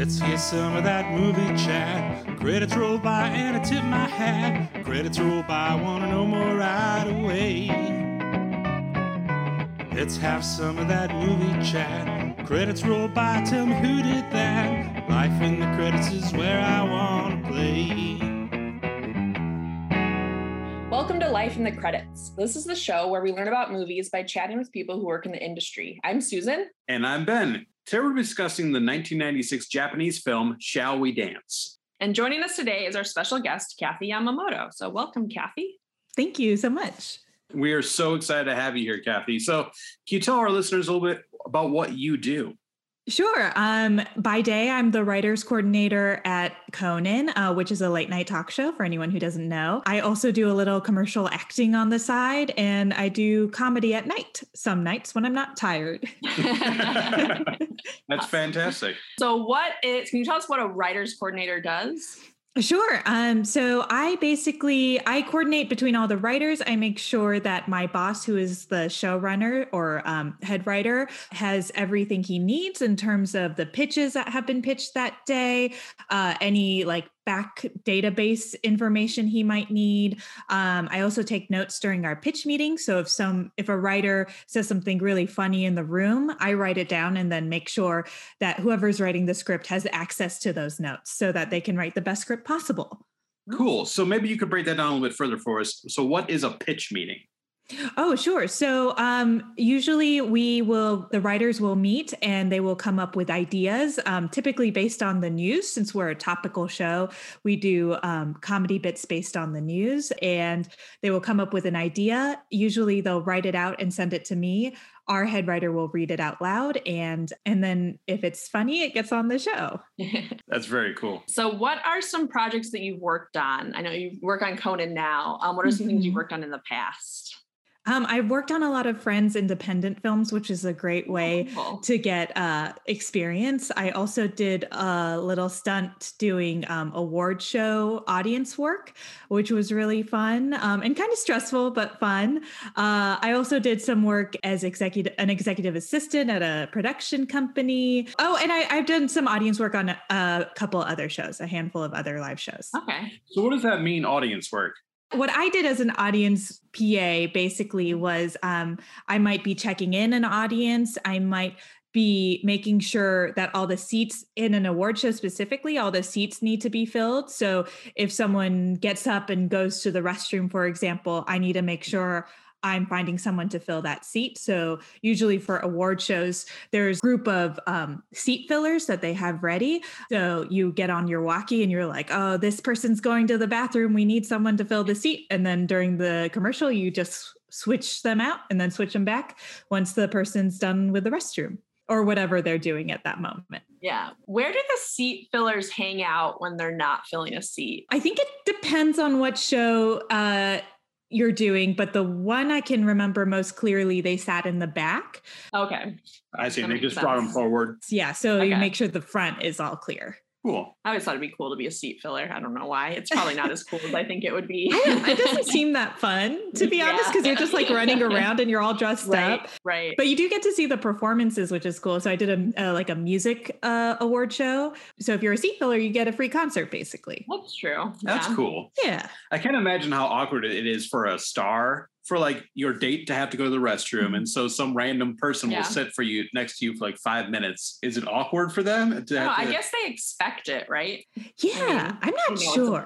Let's hear some of that movie chat. Credits roll by and I tip my hat. Credits roll by, wanna know more right away. Let's have some of that movie chat. Credits roll by, tell me who did that. Life in the credits is where I wanna play. Welcome to Life in the Credits. This is the show where we learn about movies by chatting with people who work in the industry. I'm Susan. And I'm Ben. Today we're discussing the 1996 Japanese film Shall We Dance? And joining us today is our special guest, Kathy Yamamoto. So welcome, Kathy. Thank you so much. We are so excited to have you here, Kathy. So, can you tell our listeners a little bit about what you do? Sure. Um, by day, I'm the writers coordinator at Conan, uh, which is a late night talk show for anyone who doesn't know. I also do a little commercial acting on the side, and I do comedy at night some nights when I'm not tired. That's fantastic. So, what is, can you tell us what a writers coordinator does? Sure. Um, so I basically I coordinate between all the writers. I make sure that my boss, who is the showrunner or um, head writer, has everything he needs in terms of the pitches that have been pitched that day, uh, any like back database information he might need. Um, I also take notes during our pitch meeting. So if some if a writer says something really funny in the room, I write it down and then make sure that whoever's writing the script has access to those notes so that they can write the best script possible. Cool. So maybe you could break that down a little bit further for us. So what is a pitch meeting? Oh, sure. So um, usually we will, the writers will meet and they will come up with ideas, um, typically based on the news. Since we're a topical show, we do um, comedy bits based on the news and they will come up with an idea. Usually they'll write it out and send it to me. Our head writer will read it out loud and and then if it's funny, it gets on the show. That's very cool. So, what are some projects that you've worked on? I know you work on Conan now. Um, what are some mm-hmm. things you've worked on in the past? Um, I've worked on a lot of friends' independent films, which is a great way oh, cool. to get uh, experience. I also did a little stunt doing um, award show audience work, which was really fun um, and kind of stressful, but fun. Uh, I also did some work as executive, an executive assistant at a production company. Oh, and I, have done some audience work on a, a couple other shows, a handful of other live shows. Okay. So, what does that mean, audience work? What I did as an audience PA basically was um, I might be checking in an audience. I might be making sure that all the seats in an award show specifically all the seats need to be filled so if someone gets up and goes to the restroom for example i need to make sure I'm finding someone to fill that seat. So usually for award shows, there's a group of um, seat fillers that they have ready. So you get on your walkie and you're like, oh, this person's going to the bathroom. We need someone to fill the seat. And then during the commercial, you just switch them out and then switch them back once the person's done with the restroom or whatever they're doing at that moment. Yeah. Where do the seat fillers hang out when they're not filling a seat? I think it depends on what show uh, you're doing, but the one I can remember most clearly, they sat in the back. Okay. I see. That they just sense. brought them forward. Yeah. So okay. you make sure the front is all clear. Cool. I always thought it'd be cool to be a seat filler. I don't know why. It's probably not as cool as I think it would be. it doesn't seem that fun, to be yeah. honest, because you're just like running around and you're all dressed right, up. Right. But you do get to see the performances, which is cool. So I did a, like a music uh, award show. So if you're a seat filler, you get a free concert, basically. That's true. That's yeah. cool. Yeah. I can't imagine how awkward it is for a star for like your date to have to go to the restroom and mm-hmm. so some random person yeah. will sit for you next to you for like five minutes is it awkward for them no, to- i guess they expect it right yeah I am not sure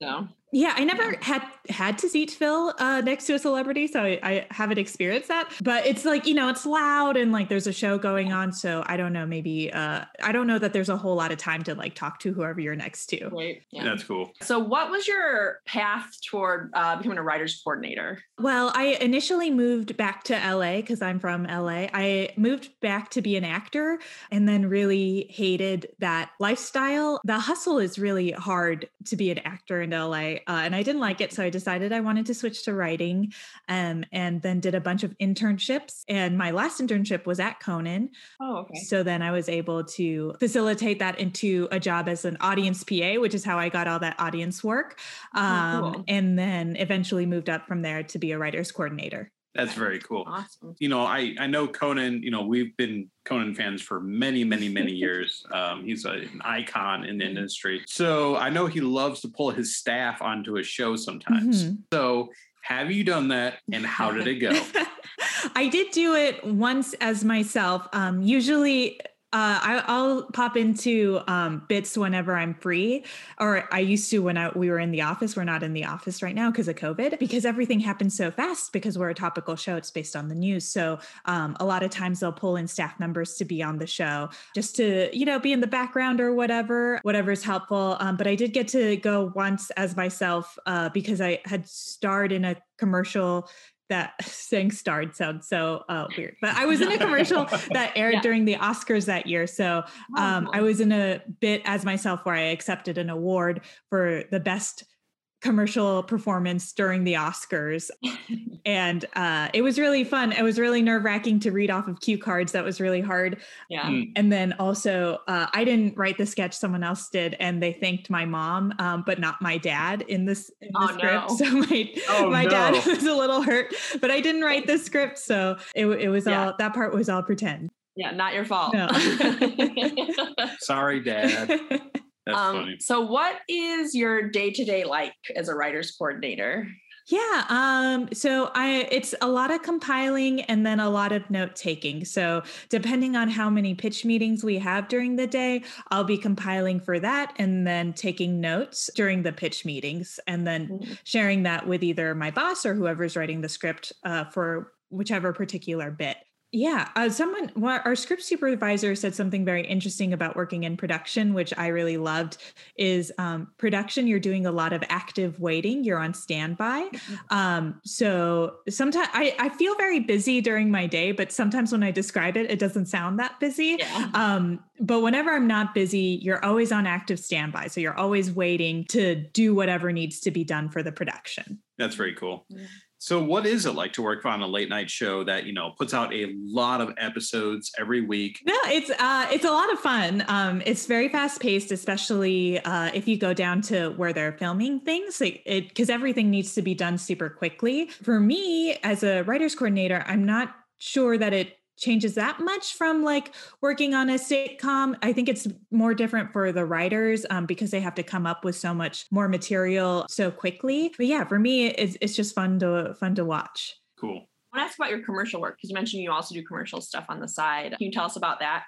so yeah, I never yeah. had had to seat fill uh, next to a celebrity, so I, I, haven't experienced that. But it's like you know, it's loud and like there's a show going on, so I don't know. Maybe uh, I don't know that there's a whole lot of time to like talk to whoever you're next to. Right. Yeah. That's cool. So, what was your path toward uh, becoming a writers coordinator? Well, I initially moved back to LA because I'm from LA. I moved back to be an actor, and then really hated that lifestyle. The hustle is really hard to be an actor in LA uh, and I didn't like it. So I decided I wanted to switch to writing um, and then did a bunch of internships. And my last internship was at Conan. Oh, okay. So then I was able to facilitate that into a job as an audience PA, which is how I got all that audience work. Um, oh, cool. Um, and then eventually moved up from there to be a writer's coordinator. That's very cool. Awesome. You know, I I know Conan. You know, we've been Conan fans for many, many, many years. Um, he's a, an icon in the Mm-hmm. industry. So I know he loves to pull his staff onto his show sometimes. Mhm. So have you done that, and how did it go? I did do it once as myself. Um, usually, uh, I, I'll pop into um, bits whenever I'm free, or I used to when I, we were in the office. We're not in the office right now because of COVID, because everything happens so fast. Because we're a topical show, it's based on the news. So um, a lot of times they'll pull in staff members to be on the show, just to you know be in the background or whatever, whatever's helpful. Um, but I did get to go once as myself uh, because I had starred in a commercial that saying starred sounds so uh, weird, but I was in a commercial that aired Yeah. during the Oscars that year. So um, I was in a bit as myself where I accepted an award for the best commercial performance during the Oscars. and uh, it was really fun. It was really nerve wracking to read off of cue cards. That was really hard. yeah. Mm. And then also, uh, I didn't write the sketch; someone else did, and they thanked my mom, um, but not my dad in this, in the Oh, script. no. So my Oh, my no. dad was a little hurt, but I didn't write the script, so it it was Yeah. all that part was all pretend. Yeah, not your fault. No. Sorry, Dad. That's um, funny. so what is your day-to-day like as a writer's coordinator? Yeah. Um, so I it's a lot of compiling and then a lot of note taking. So depending on how many pitch meetings we have during the day, I'll be compiling for that and then taking notes during the pitch meetings and then Mhm. sharing that with either my boss or whoever's writing the script uh, for whichever particular bit. Yeah, uh, someone, well, our script supervisor said something very interesting about working in production, which I really loved. Is um, production, you're doing a lot of active waiting, you're on standby. Um, so sometimes I, I feel very busy during my day, but sometimes when I describe it, it doesn't sound that busy. Yeah. Um, but whenever I'm not busy, you're always on active standby. So you're always waiting to do whatever needs to be done for the production. That's very cool. Yeah. So, what is it like to work on a late night show that you know puts out a lot of episodes every week? No, it's uh, it's a lot of fun. Um, it's very fast paced, especially uh, if you go down to where they're filming things, it because everything needs to be done super quickly. For me, as a writers coordinator, I'm not sure that it changes that much from like working on a sitcom. I think it's more different for the writers um, because they have to come up with so much more material so quickly. But yeah, for me, it's it's just fun to fun to watch. Cool. I want to ask about your commercial work because you mentioned you also do commercial stuff on the side. Can you tell us about that?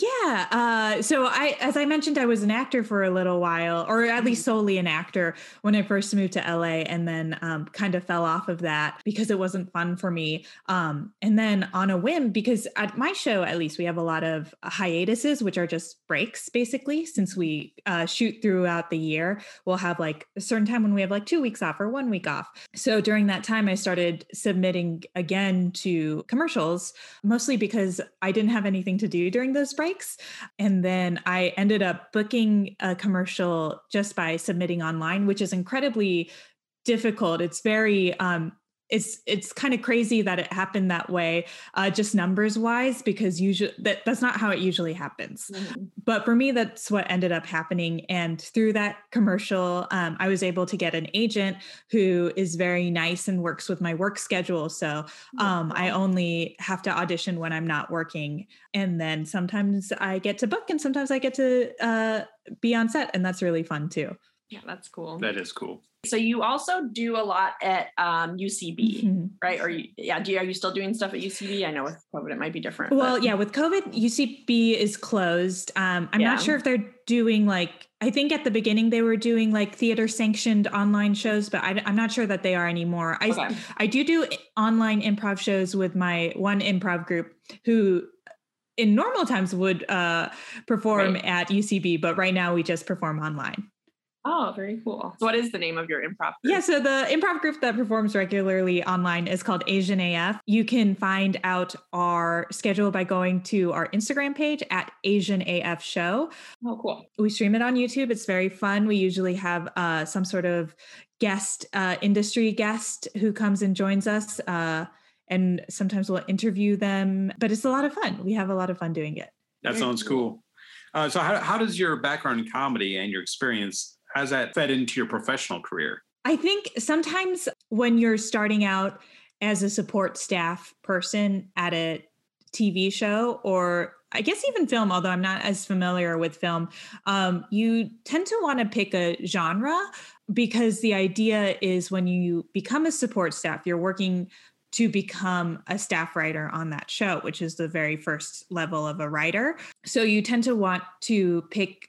Yeah. Uh, so I, as I mentioned, I was an actor for a little while, or at least solely an actor when I first moved to LA, and then um, kind of fell off of that because it wasn't fun for me. Um, and then on a whim, because at my show, at least, we have a lot of hiatuses, which are just breaks, basically. Since we uh, shoot throughout the year, we'll have like a certain time when we have like two weeks off or one week off. So during that time, I started submitting again to commercials, mostly because I didn't have anything to do during those breaks. And then I ended up booking a commercial just by submitting online, which is incredibly difficult. It's very, um, it's it's kind of crazy that it happened that way, uh, just numbers wise, because usually that, that's not how it usually happens but for me that's what ended up happening and through that commercial um, i was able to get an agent who is very nice and works with my work schedule so um, i only have to audition when i'm not working and then sometimes i get to book and sometimes i get to uh, be on set and that's really fun too Yeah, that's cool. That is cool. So you also do a lot at um, UCB, Mhm. right? Or yeah, do you, are you still doing stuff at UCB? I know with COVID it might be different. well but- yeah with covid ucb is closed um, i'm Yeah. not sure if they're doing like i think at the beginning they were doing like theater sanctioned online shows but I, am not sure that they are anymore i Okay. I do do online improv shows with my one improv group who in normal times would uh, perform Right. at UCB, but right now we just perform online. Oh, very cool. So what is the name of your improv? group? Yeah, so the improv group that performs regularly online is called Asian AF. You can find out our schedule by going to our Instagram page at Asian AF Show. Oh, cool. We stream it on YouTube. It's very fun. We usually have uh, some sort of guest, uh, industry guest who comes and joins us. Uh, and sometimes we'll interview them, but it's a lot of fun. We have a lot of fun doing it. That Very sounds cool. Uh, so, how, how does your background in comedy and your experience has that fed into your professional career? I think sometimes when you're starting out as a support staff person at a TV show or I guess even film, although I'm not as familiar with film, um, you tend to want to pick a genre because the idea is when you become a support staff, you're working to become a staff writer on that show, which is the very first level of a writer. So you tend to want to pick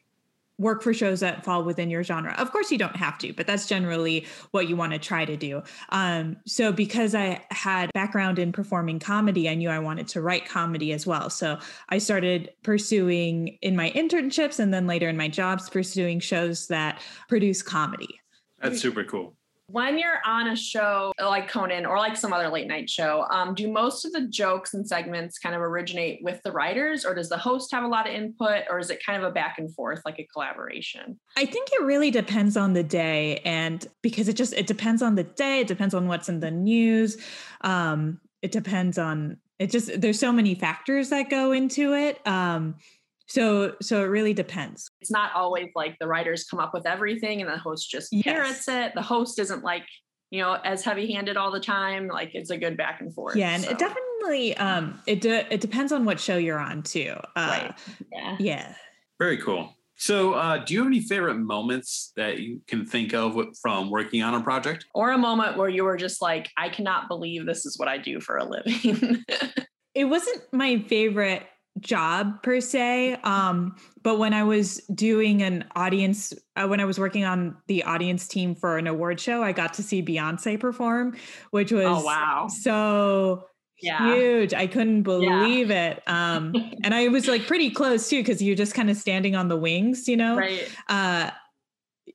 work for shows that fall within your genre. Of course, you don't have to, but that's generally what you want to try to do. Um, so, because I had background in performing comedy, I knew I wanted to write comedy as well. So, I started pursuing in my internships and then later in my jobs, pursuing shows that produce comedy. That's super cool when you're on a show like Conan or like some other late night show, um, do most of the jokes and segments kind of originate with the writers, or does the host have a lot of input, or is it kind of a back and forth, like a collaboration? I think it really depends on the day, and because it just it depends on the day, it depends on what's in the news, um, it depends on it. Just there's so many factors that go into it. Um, so so it really depends. It's not always like the writers come up with everything and the host just yes. parrots it. The host isn't like, you know, as heavy-handed all the time. Like it's a good back and forth. Yeah, and so. it definitely um it de- it depends on what show you're on too. Uh, right. Yeah. Yeah. Very cool. So, uh, do you have any favorite moments that you can think of from working on a project? Or a moment where you were just like, I cannot believe this is what I do for a living? it wasn't my favorite job per se um but when i was doing an audience uh, when i was working on the audience team for an award show i got to see beyonce perform which was oh, wow. so yeah. huge. I couldn't believe yeah. it um and i was like pretty close too because you're just kind of standing on the wings you know? Right. Uh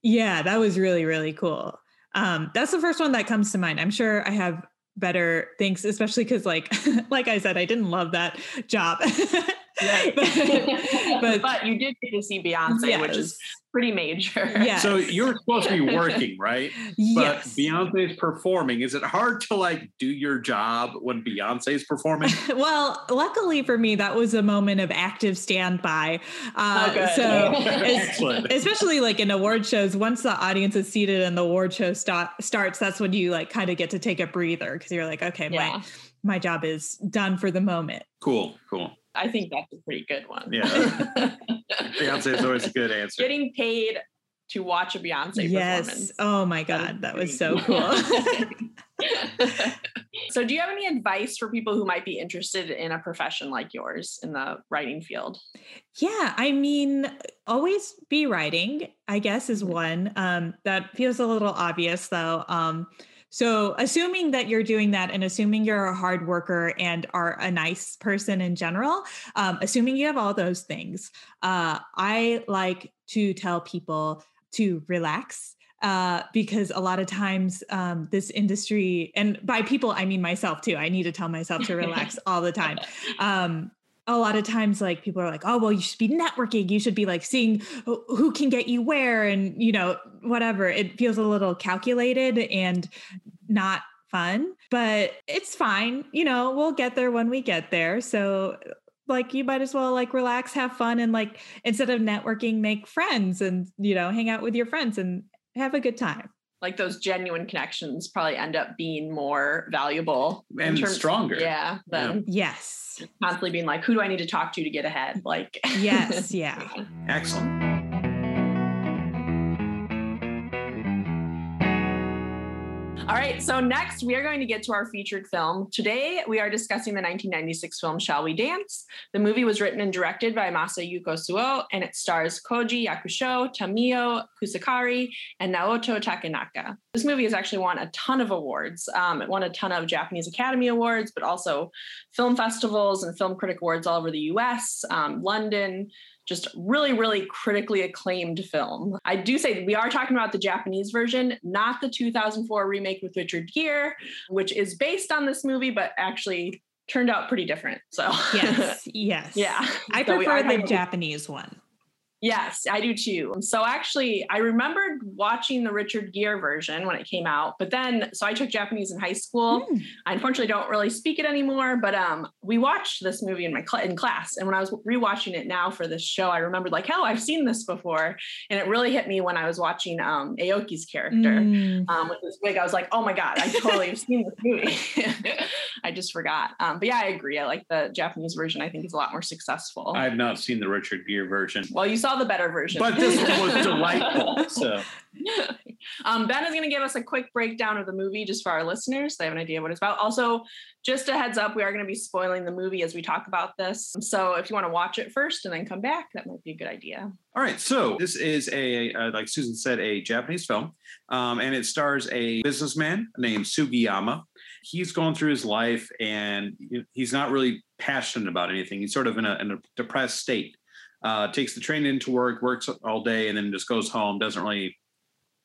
yeah that was really really cool. Um that's the first one that comes to mind. I'm sure i have better things especially because like like i said i didn't love that job but, but, but, you did get to see beyonce yes. which is pretty major. Yeah so you're supposed to be working right? Yes. but beyonce's performing. Is it hard to like do your job when beyonce's performing? Well luckily for me that was a moment of active standby. Uh, oh, so especially like in award shows once the audience is seated and the award show st- starts that's when you like kind of get to take a breather because you're like okay yeah. my my job is done for the moment. Cool cool I think that's a pretty good one. Yeah. Beyonce is always a good answer. Getting paid to watch a Beyonce yes. performance. Oh my God, that, that was so cool. so, do you have any advice for people who might be interested in a profession like yours in the writing field? Yeah, I mean, always be writing, I guess, is mm-hmm. one. Um, that feels a little obvious though. Um, so, assuming that you're doing that and assuming you're a hard worker and are a nice person in general, um, assuming you have all those things, uh, I like to tell people to relax uh, because a lot of times um, this industry, and by people, I mean myself too, I need to tell myself to relax all the time. Um, a lot of times like people are like oh well you should be networking. You should be like seeing who can get you where and you know whatever. It feels a little calculated and not fun but it's fine. You know we'll get there when we get there. So like you might as well like relax have fun and like instead of networking make friends and you know hang out with your friends and have a good time like those genuine connections probably end up being more valuable and terms, stronger. Yeah. Than yes. Constantly being like, who do I need to talk to to get ahead? Like, yes. Yeah. Excellent. All right, so next we are going to get to our featured film. Today we are discussing the 1996 film Shall We Dance? The movie was written and directed by Masayuki Suo, and it stars Koji Yakusho, Tamio Kusakari, and Naoto Takenaka. This movie has actually won a ton of awards. Um, it won a ton of Japanese Academy Awards, but also film festivals and film critic awards all over the US, um, London, just really, really critically acclaimed film. I do say we are talking about the Japanese version, not the 2004 remake with Richard Gere, which is based on this movie, but actually turned out pretty different. So yes, yes, yeah. I so prefer the Japanese one. Yes, I do too. So actually, I remembered watching the Richard Gere version when it came out, but then so I took Japanese in high school. Mm. I unfortunately don't really speak it anymore, but um, we watched this movie in my cl- in class, and when I was rewatching it now for this show, I remembered like, hell, I've seen this before, and it really hit me when I was watching um, Aoki's character mm. um, with this wig. I was like, oh my god, I totally have seen this movie. I just forgot. Um, but yeah, I agree. I like the Japanese version. I think is a lot more successful. I have not seen the Richard Gere version. Well, you saw saw the better version. But this one was delightful. So um, Ben is going to give us a quick breakdown of the movie just for our listeners. So they have an idea what it's about. Also, just a heads up, we are going to be spoiling the movie as we talk about this. So if you want to watch it first and then come back, that might be a good idea. All right. So this is a, uh, like Susan said, a Japanese film, um, and it stars a businessman named Sugiyama. He's going through his life and he's not really passionate about anything. He's sort of in a, in a depressed state uh, takes the train into work, works all day, and then just goes home. Doesn't really,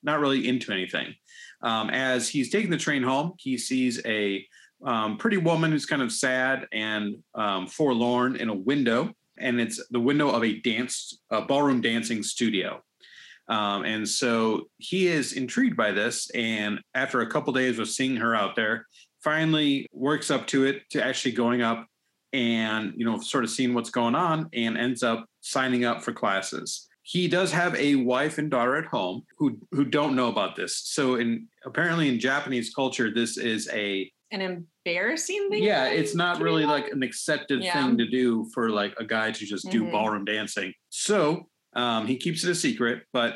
not really into anything. Um, as he's taking the train home, he sees a um, pretty woman who's kind of sad and um, forlorn in a window, and it's the window of a dance, a ballroom dancing studio. Um, and so he is intrigued by this, and after a couple days of seeing her out there, finally works up to it to actually going up and you know sort of seeing what's going on and ends up signing up for classes. He does have a wife and daughter at home who who don't know about this. So in apparently in japanese culture this is a an embarrassing thing yeah it's not really like an accepted yeah. thing to do for like a guy to just do mm-hmm. ballroom dancing. So um, he keeps it a secret but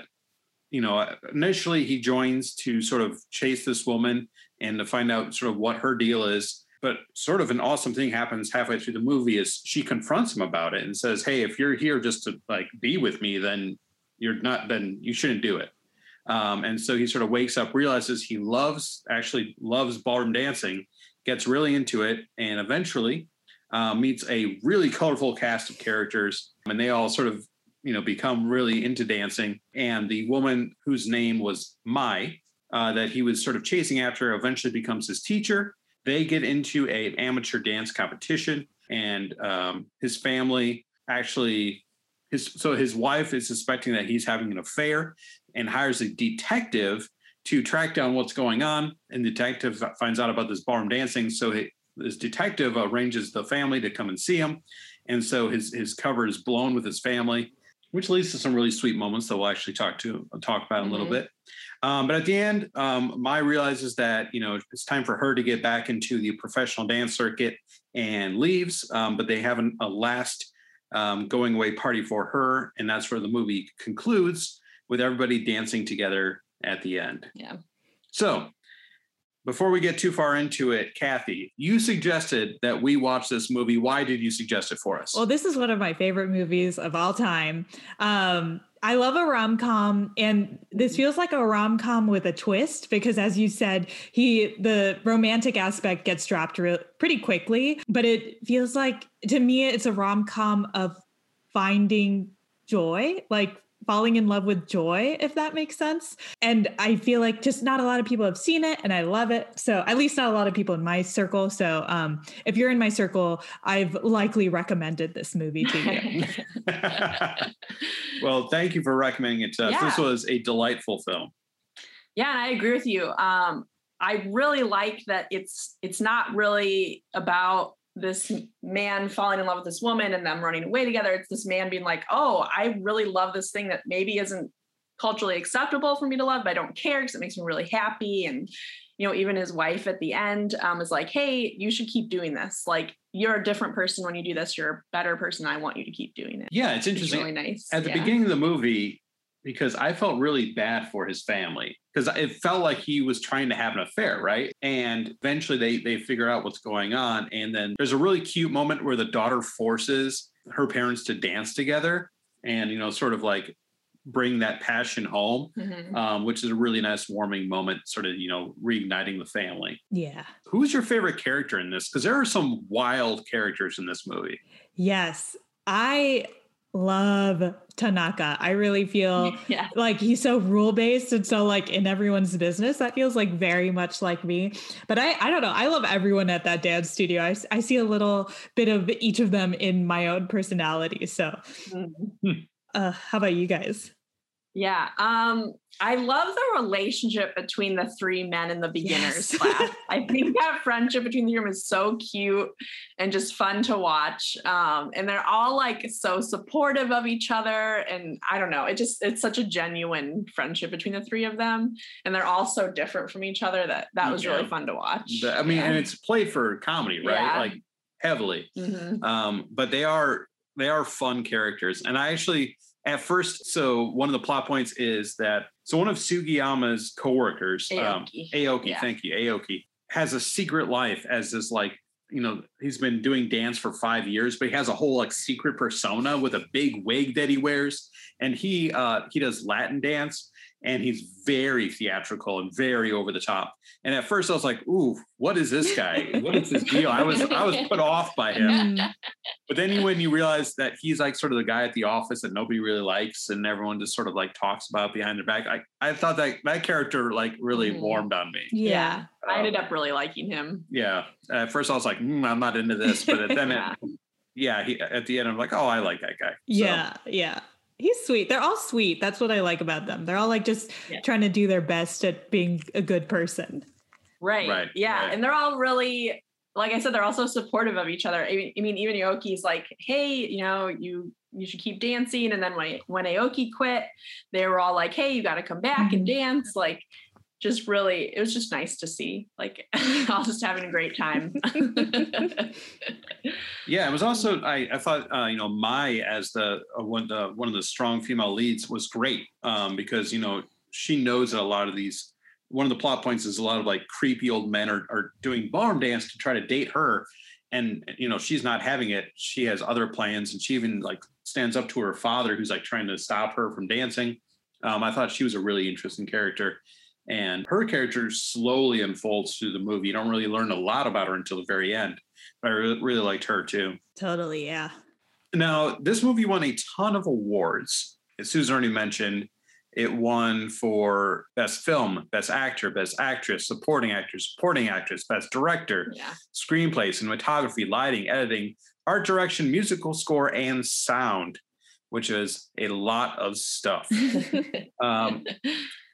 you know initially he joins to sort of chase this woman and to find out sort of what her deal is but sort of an awesome thing happens halfway through the movie is she confronts him about it and says, Hey, if you're here just to like be with me, then you're not, then you shouldn't do it. Um, and so he sort of wakes up, realizes he loves, actually loves ballroom dancing, gets really into it, and eventually uh, meets a really colorful cast of characters. And they all sort of, you know, become really into dancing. And the woman whose name was Mai, uh, that he was sort of chasing after, eventually becomes his teacher they get into a amateur dance competition, and um, his family actually his so his wife is suspecting that he's having an affair and hires a detective to track down what's going on. And the detective finds out about this ballroom dancing, so he, this detective arranges the family to come and see him, and so his his cover is blown with his family, which leads to some really sweet moments that we'll actually talk to talk about in a little mm-hmm. bit. Um, but at the end, um, Mai realizes that you know it's time for her to get back into the professional dance circuit and leaves. Um, but they have an, a last um, going away party for her, and that's where the movie concludes with everybody dancing together at the end. Yeah. So before we get too far into it, Kathy, you suggested that we watch this movie. Why did you suggest it for us? Well, this is one of my favorite movies of all time. Um, I love a rom com, and this feels like a rom com with a twist because, as you said, he the romantic aspect gets dropped re- pretty quickly, but it feels like to me it's a rom com of finding joy, like falling in love with joy, if that makes sense. And I feel like just not a lot of people have seen it and I love it. So at least not a lot of people in my circle. So um, if you're in my circle, I've likely recommended this movie to you. well, thank you for recommending it to us. Yeah. This was a delightful film. Yeah, and I agree with you. Um, I really like that it's it's not really about this man falling in love with this woman and them running away together. It's this man being like, oh, I really love this thing that maybe isn't culturally acceptable for me to love, but I don't care because it makes me really happy. And, you know, even his wife at the end um, is like, hey, you should keep doing this. Like, you're a different person when you do this. You're a better person. I want you to keep doing it. Yeah, it's interesting. It's really nice. At the yeah. beginning of the movie, because I felt really bad for his family because it felt like he was trying to have an affair, right? And eventually they they figure out what's going on, and then there's a really cute moment where the daughter forces her parents to dance together, and you know, sort of like bring that passion home, mm-hmm. um, which is a really nice warming moment, sort of you know reigniting the family. Yeah. Who's your favorite character in this? Because there are some wild characters in this movie. Yes, I love Tanaka. I really feel yeah. like he's so rule based and so like in everyone's business. That feels like very much like me. But I I don't know. I love everyone at that dance studio. I, I see a little bit of each of them in my own personality. So mm-hmm. Uh, how about you guys? Yeah. Um, I love the relationship between the three men in the beginners yes. class. I think that friendship between the room is so cute and just fun to watch. Um, and they're all like so supportive of each other. And I don't know, it just it's such a genuine friendship between the three of them. And they're all so different from each other that that was yeah. really fun to watch. I mean, yeah. and it's played for comedy, right? Yeah. Like heavily. Mm-hmm. Um, but they are they are fun characters. And I actually at first, so one of the plot points is that so one of Sugiyama's coworkers, Aoki, um, Aoki yeah. thank you, Aoki, has a secret life as this like you know he's been doing dance for five years, but he has a whole like secret persona with a big wig that he wears, and he uh he does Latin dance and he's very theatrical and very over the top. And at first I was like, ooh, what is this guy? What is this deal? I was I was put off by him. But then when you realize that he's like sort of the guy at the office that nobody really likes and everyone just sort of like talks about behind their back, I, I thought that that character like really mm. warmed on me. Yeah. Um, I ended up really liking him. Yeah. At first I was like, mm, I'm not into this. But then yeah. It, yeah, he, at the end I'm like, oh, I like that guy. So. Yeah, yeah he's sweet. They're all sweet. That's what I like about them. They're all like just yeah. trying to do their best at being a good person. Right. Right. Yeah. Right. And they're all really, like I said, they're also supportive of each other. I mean, I mean, even Aoki's like, hey, you know, you you should keep dancing. And then when when Aoki quit, they were all like, hey, you got to come back mm-hmm. and dance. Like, just really it was just nice to see like all just having a great time yeah it was also i i thought uh, you know mai as the uh, one the one of the strong female leads was great um, because you know she knows that a lot of these one of the plot points is a lot of like creepy old men are, are doing barn dance to try to date her and you know she's not having it she has other plans and she even like stands up to her father who's like trying to stop her from dancing um, i thought she was a really interesting character and her character slowly unfolds through the movie. You don't really learn a lot about her until the very end. But I really, really liked her too. Totally, yeah. Now, this movie won a ton of awards. As Susan already mentioned, it won for best film, best actor, best actress, supporting actor, supporting actress, best director, yeah. screenplay, cinematography, lighting, editing, art direction, musical score, and sound, which is a lot of stuff. um,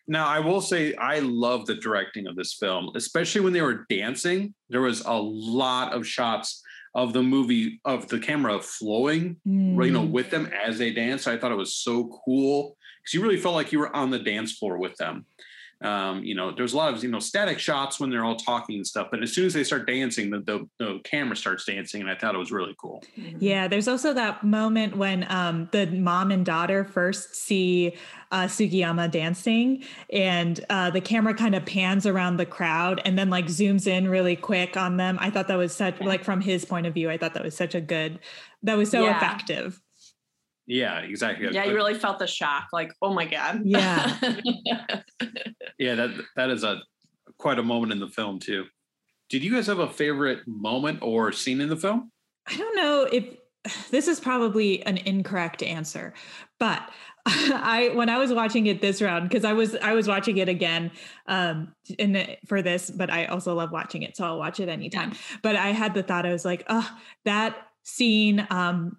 now, I will say I love the directing of this film, especially when they were dancing. There was a lot of shots of the movie of the camera flowing, mm. you know, with them mm. as they dance. I thought it was so cool because you really felt like you were on the dance floor with them. Um, you know, there's a lot of you know static shots when they're all talking and stuff, but as soon as they start dancing, the, the, the camera starts dancing, and I thought it was really cool. Yeah, there's also that moment when um, the mom and daughter first see uh, Sugiyama dancing, and uh, the camera kind of pans around the crowd and then like zooms in really quick on them. I thought that was such like from his point of view, I thought that was such a good, that was so yeah. effective. Yeah, exactly. Yeah, you really felt the shock, like, oh my god. Yeah. yeah, that that is a quite a moment in the film too. Did you guys have a favorite moment or scene in the film? I don't know if this is probably an incorrect answer, but I when I was watching it this round because I was I was watching it again um in for this, but I also love watching it, so I'll watch it anytime. Yeah. But I had the thought I was like, oh, that scene um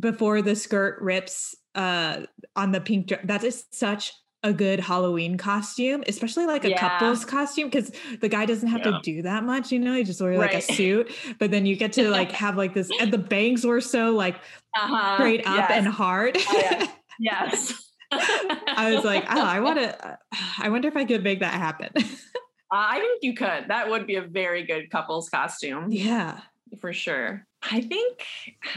before the skirt rips uh on the pink dress that is such a good Halloween costume, especially like a yeah. couple's costume, because the guy doesn't have yeah. to do that much, you know, he just wear like right. a suit, but then you get to like have like this, and the bangs were so like uh-huh. straight up yes. and hard. Oh, yeah. yes. I was like, oh, I want to, I wonder if I could make that happen. uh, I think you could. That would be a very good couple's costume. Yeah. For sure. I think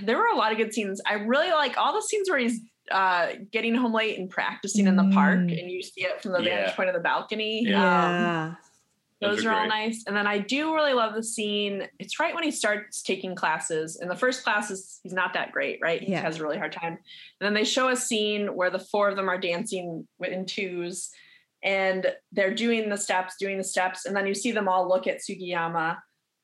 there were a lot of good scenes. I really like all the scenes where he's uh, getting home late and practicing mm. in the park, mm. and you see it from the yeah. vantage point of the balcony. Yeah. Um, those, those are, are all nice. And then I do really love the scene. It's right when he starts taking classes. In the first classes, he's not that great, right? He yeah. has a really hard time. And then they show a scene where the four of them are dancing in twos and they're doing the steps, doing the steps. And then you see them all look at Sugiyama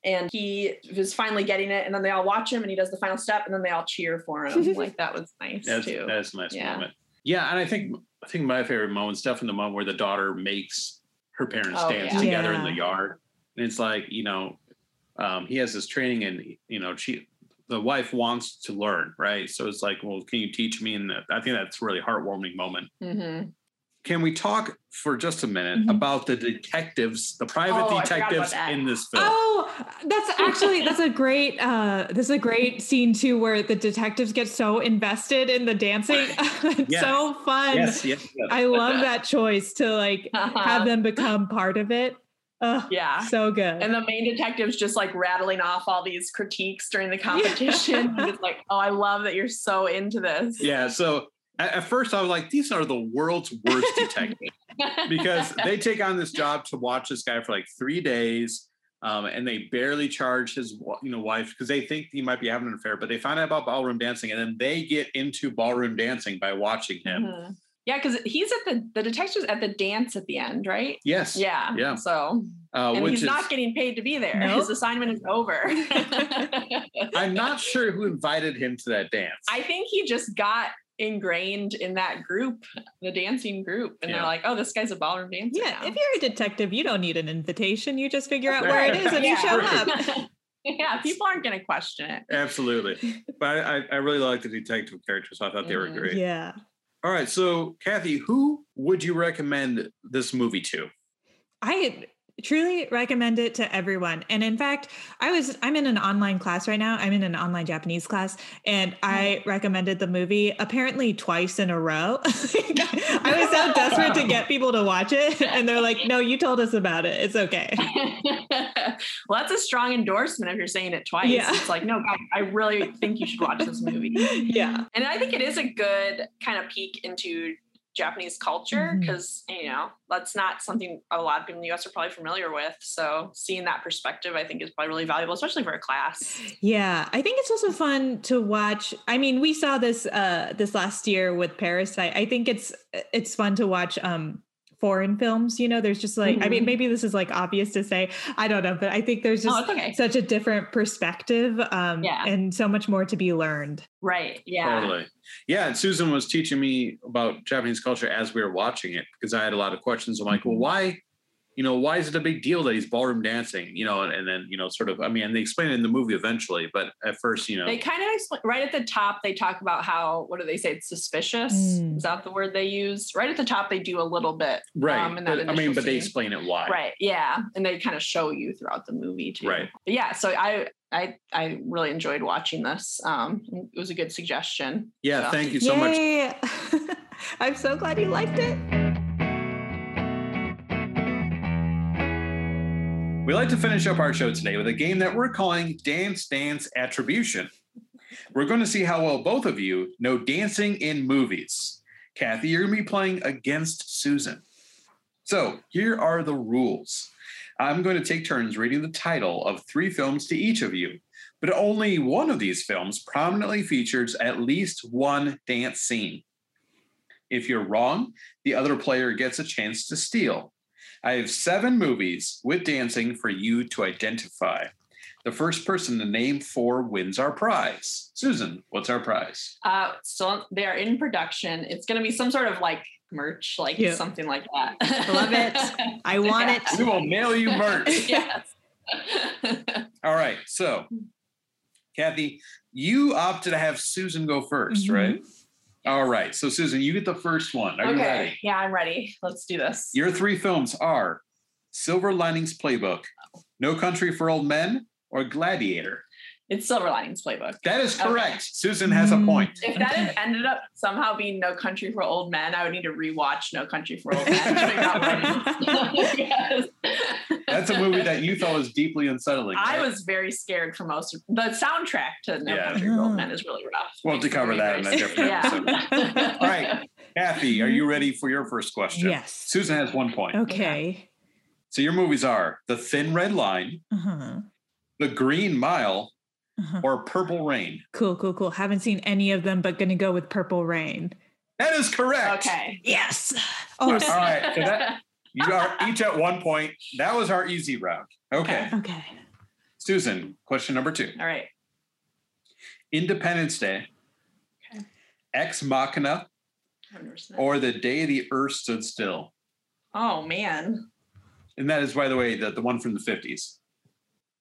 and he was finally getting it and then they all watch him and he does the final step and then they all cheer for him like that was nice that's, too that's a nice yeah. moment yeah and i think i think my favorite moment is definitely the moment where the daughter makes her parents oh, dance yeah. together yeah. in the yard and it's like you know um, he has this training and you know she the wife wants to learn, right? So it's like, well, can you teach me? And I think that's a really heartwarming moment. Mm-hmm. Can we talk for just a minute mm-hmm. about the detectives, the private oh, detectives in this film? Oh, that's actually that's a great uh this is a great scene too where the detectives get so invested in the dancing. it's yes. so fun. Yes, yes, yes. I love that choice to like uh-huh. have them become part of it. Oh, yeah. So good. And the main detective's just like rattling off all these critiques during the competition. Yeah. it's like, oh, I love that you're so into this. Yeah. So at, at first I was like, these are the world's worst detectives because they take on this job to watch this guy for like three days. Um, and they barely charge his you know wife because they think he might be having an affair, but they find out about ballroom dancing, and then they get into ballroom dancing by watching him. Mm-hmm. Yeah, because he's at the the detective's at the dance at the end, right? Yes. Yeah. Yeah. So uh, and he's is, not getting paid to be there. Nope. His assignment is over. I'm not sure who invited him to that dance. I think he just got ingrained in that group, the dancing group, and yeah. they're like, "Oh, this guy's a ballroom dancer." Yeah, now. if you're a detective, you don't need an invitation. You just figure out where it is and yeah. you show up. yeah, people aren't going to question it. Absolutely, but I, I really like the detective characters. So I thought they mm-hmm. were great. Yeah. All right, so Kathy, who would you recommend this movie to? I truly recommend it to everyone. And in fact i was i'm in an online class right now. I'm in an online japanese class and i mm-hmm. recommended the movie apparently twice in a row. I was so desperate to get people to watch it and they're like no you told us about it. It's okay. Well that's a strong endorsement if you're saying it twice. Yeah. it's like no i really think you should watch this movie. Yeah. And i think it is a good kind of peek into Japanese culture because mm-hmm. you know that's not something a lot of people in the US are probably familiar with. So seeing that perspective, I think, is probably really valuable, especially for a class. Yeah, I think it's also fun to watch. I mean, we saw this uh, this last year with Parasite. I think it's it's fun to watch um, foreign films you know there's just like mm-hmm. i mean mm-hmm. maybe this is like obvious to say i don't know but i think there's just oh, okay. such a different perspective um yeah. and so much more to be learned right yeah totally yeah and susan was teaching me about japanese culture as we were watching it because i had a lot of questions i'm like well mm-hmm. why you know, why is it a big deal that he's ballroom dancing? You know, and, and then you know, sort of. I mean, they explain it in the movie eventually, but at first, you know, they kind of explain right at the top. They talk about how what do they say? It's suspicious. Mm. Is that the word they use? Right at the top, they do a little bit. Right. Um, but, I mean, but scene. they explain it why. Right. Yeah, and they kind of show you throughout the movie too. Right. But yeah. So I I I really enjoyed watching this. Um, it was a good suggestion. Yeah. So. Thank you so Yay. much. I'm so glad you liked it. We like to finish up our show today with a game that we're calling Dance Dance Attribution. We're going to see how well both of you know dancing in movies. Kathy, you're going to be playing against Susan. So here are the rules. I'm going to take turns reading the title of three films to each of you, but only one of these films prominently features at least one dance scene. If you're wrong, the other player gets a chance to steal. I have seven movies with dancing for you to identify. The first person to name four wins our prize. Susan, what's our prize? Uh, so they are in production. It's going to be some sort of like merch, like yeah. something like that. Love it. I want yeah. it. We will mail you merch. yes. All right. So, Kathy, you opted to have Susan go 1st mm-hmm. right? All right. So, Susan, you get the first one. Are okay. you ready? Yeah, I'm ready. Let's do this. Your three films are Silver Linings Playbook, No Country for Old Men, or Gladiator. It's Silver Linings Playbook. That is correct. Okay. Susan has a mm. point. If that had ended up somehow being No Country for Old Men, I would need to rewatch No Country for Old Men yes. That's a movie that you thought was deeply unsettling. I right? was very scared for most of the soundtrack to No yeah. Country for Old Men is really rough. Well, to cover that in a different episode. All right. Kathy, are you ready for your first question? Yes. Susan has one point. Okay. So your movies are The Thin Red Line, uh-huh. The Green Mile, uh-huh. or Purple Rain. Cool, cool, cool. Haven't seen any of them, but gonna go with Purple Rain. That is correct. Okay. Yes. Oh, all right. So that, you are each at one point. That was our easy round. Okay. Okay. Susan, question number two. All right. Independence Day, okay. Ex Machina, or The Day the Earth Stood Still. Oh man. And that is, by the way, the, the one from the 50s.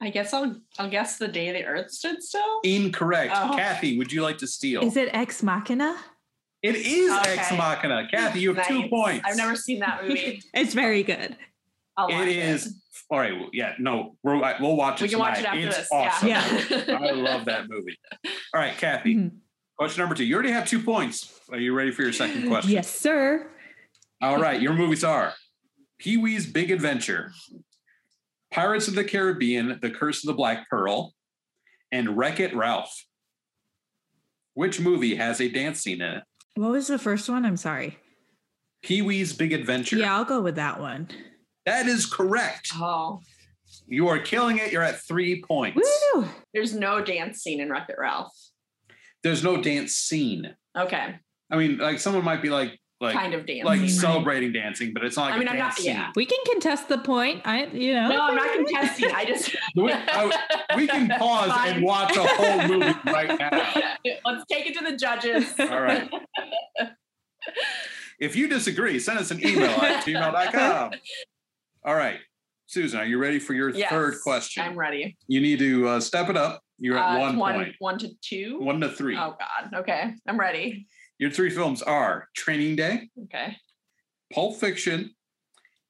I guess I'll I'll guess the day the Earth stood still. Incorrect. Oh. Kathy, would you like to steal? Is it Ex Machina? It is okay. Ex Machina. Kathy, you have nice. two points. I've never seen that movie. it's very good. It is. It. All right. Yeah. No, we'll, we'll watch it. We can tonight. watch it after it's this. Awesome. Yeah. I love that movie. All right, Kathy. Mm-hmm. Question number two. You already have two points. Are you ready for your second question? Yes, sir. All right. Your movies are Pee Wee's Big Adventure, Pirates of the Caribbean, The Curse of the Black Pearl, and Wreck It Ralph. Which movie has a dance scene in it? What was the first one? I'm sorry. Pee Wee's Big Adventure. Yeah, I'll go with that one. That is correct. Oh. You are killing it. You're at three points. Woo! There's no dance scene in Wreck It Ralph. There's no dance scene. Okay. I mean, like someone might be like, like kind of dancing, like celebrating dancing, but it's not. Like I mean, I'm not. Scene. Yeah, we can contest the point. I, you know. No, I'm not contesting. I just. we, I, we, can pause Fine. and watch a whole movie right now. Let's take it to the judges. All right. if you disagree, send us an email at gmail.com. All right, Susan, are you ready for your yes, third question? I'm ready. You need to uh, step it up. You're at uh, one, one point. One to two. One to three. Oh God. Okay, I'm ready. Your three films are Training Day, okay, Pulp Fiction,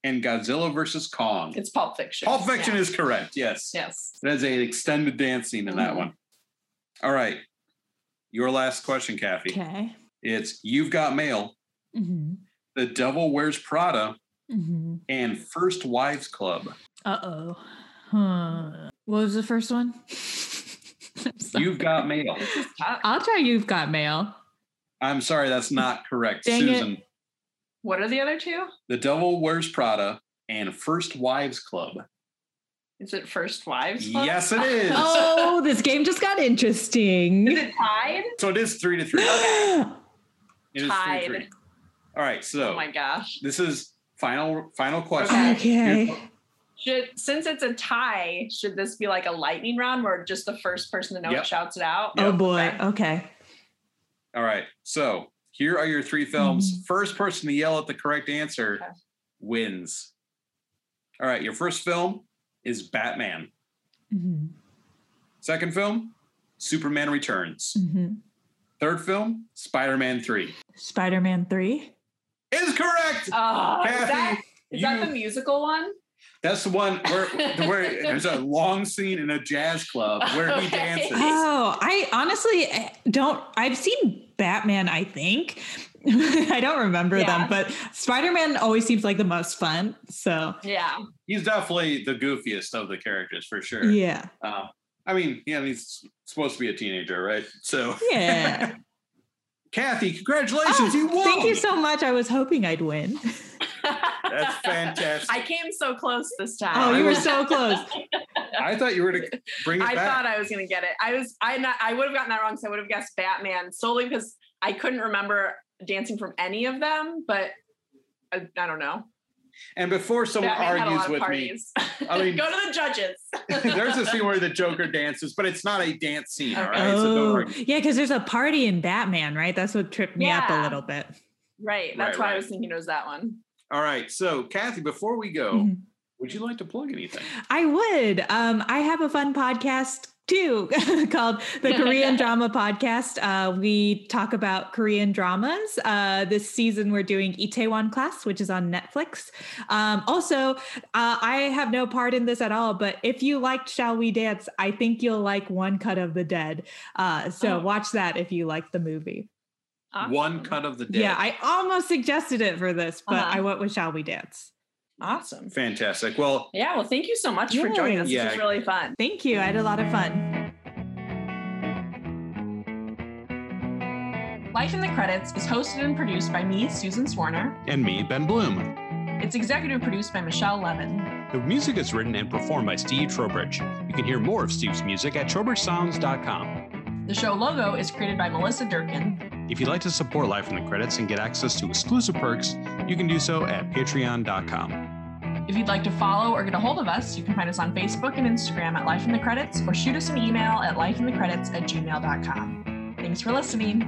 and Godzilla versus Kong. It's Pulp Fiction. Pulp Fiction yeah. is correct. Yes. Yes. There's an extended dance scene in mm-hmm. that one. All right. Your last question, Kathy. Okay. It's You've Got Mail, mm-hmm. The Devil Wears Prada, mm-hmm. and First Wives Club. Uh oh. Huh. What was the first one? You've Got Mail. I'll try You've Got Mail. I'm sorry, that's not correct, Dang Susan. It. What are the other two? The Devil Wears Prada and First Wives Club. Is it First Wives? Club? Yes, it is. oh, this game just got interesting. Is it tied? So it is three to three. Okay. It is tied. three, three. All right. So. Oh my gosh. This is final final question. Okay. okay. Should since it's a tie, should this be like a lightning round where just the first person to know yep. it shouts it out? Oh boy. Okay. All right. So here are your three films. Mm-hmm. First person to yell at the correct answer okay. wins. All right. Your first film is Batman. Mm-hmm. Second film, Superman Returns. Mm-hmm. Third film, Spider Man 3. Spider Man 3 is correct. Oh, Kathy, is, that, is you, that the musical one? That's the one where, where there's a long scene in a jazz club where he dances. Oh, I honestly eh, don't. I've seen Batman, I think. I don't remember yeah. them, but Spider Man always seems like the most fun. So, yeah. He's definitely the goofiest of the characters for sure. Yeah. Uh, I mean, yeah, he's supposed to be a teenager, right? So, yeah. Kathy, congratulations. Oh, you won. Thank you so much. I was hoping I'd win. That's fantastic. I came so close this time. Oh, you were so close. I thought you were going to bring it I back. thought I was going to get it. I was, I not, I would have gotten that wrong. So I would have guessed Batman solely because I couldn't remember dancing from any of them, but I, I don't know. And before someone Batman argues with me, I mean, go to the judges. there's a scene where the Joker dances, but it's not a dance scene. Okay. All right. Oh, so yeah, because there's a party in Batman, right? That's what tripped me yeah. up a little bit. Right. That's right, why right. I was thinking it was that one. All right. So, Kathy, before we go, mm-hmm. would you like to plug anything? I would. Um, I have a fun podcast too called the Korean Drama Podcast. Uh, we talk about Korean dramas. Uh, this season, we're doing Itaewon Class, which is on Netflix. Um, also, uh, I have no part in this at all, but if you liked Shall We Dance, I think you'll like One Cut of the Dead. Uh, so oh. watch that if you like the movie. Awesome. One Cut of the Dead. Yeah, I almost suggested it for this, but uh-huh. I went with Shall We Dance. Awesome. Fantastic. Well, yeah. Well, thank you so much for joining us. Yeah. This was really fun. Thank you. I had a lot of fun. Life in the Credits is hosted and produced by me, Susan Swarner. And me, Ben Bloom. It's executive produced by Michelle Levin. The music is written and performed by Steve Trowbridge. You can hear more of Steve's music at trowbridgesounds.com. The show logo is created by Melissa Durkin. If you'd like to support Life in the Credits and get access to exclusive perks, you can do so at patreon.com. If you'd like to follow or get a hold of us, you can find us on Facebook and Instagram at Life in the Credits or shoot us an email at lifeinthecredits at gmail.com. Thanks for listening.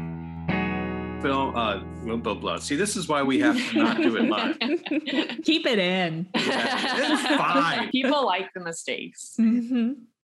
Film, uh, blah, blah. See, this is why we have to not do it live. Keep it in. it's fine. People like the mistakes. Mm-hmm.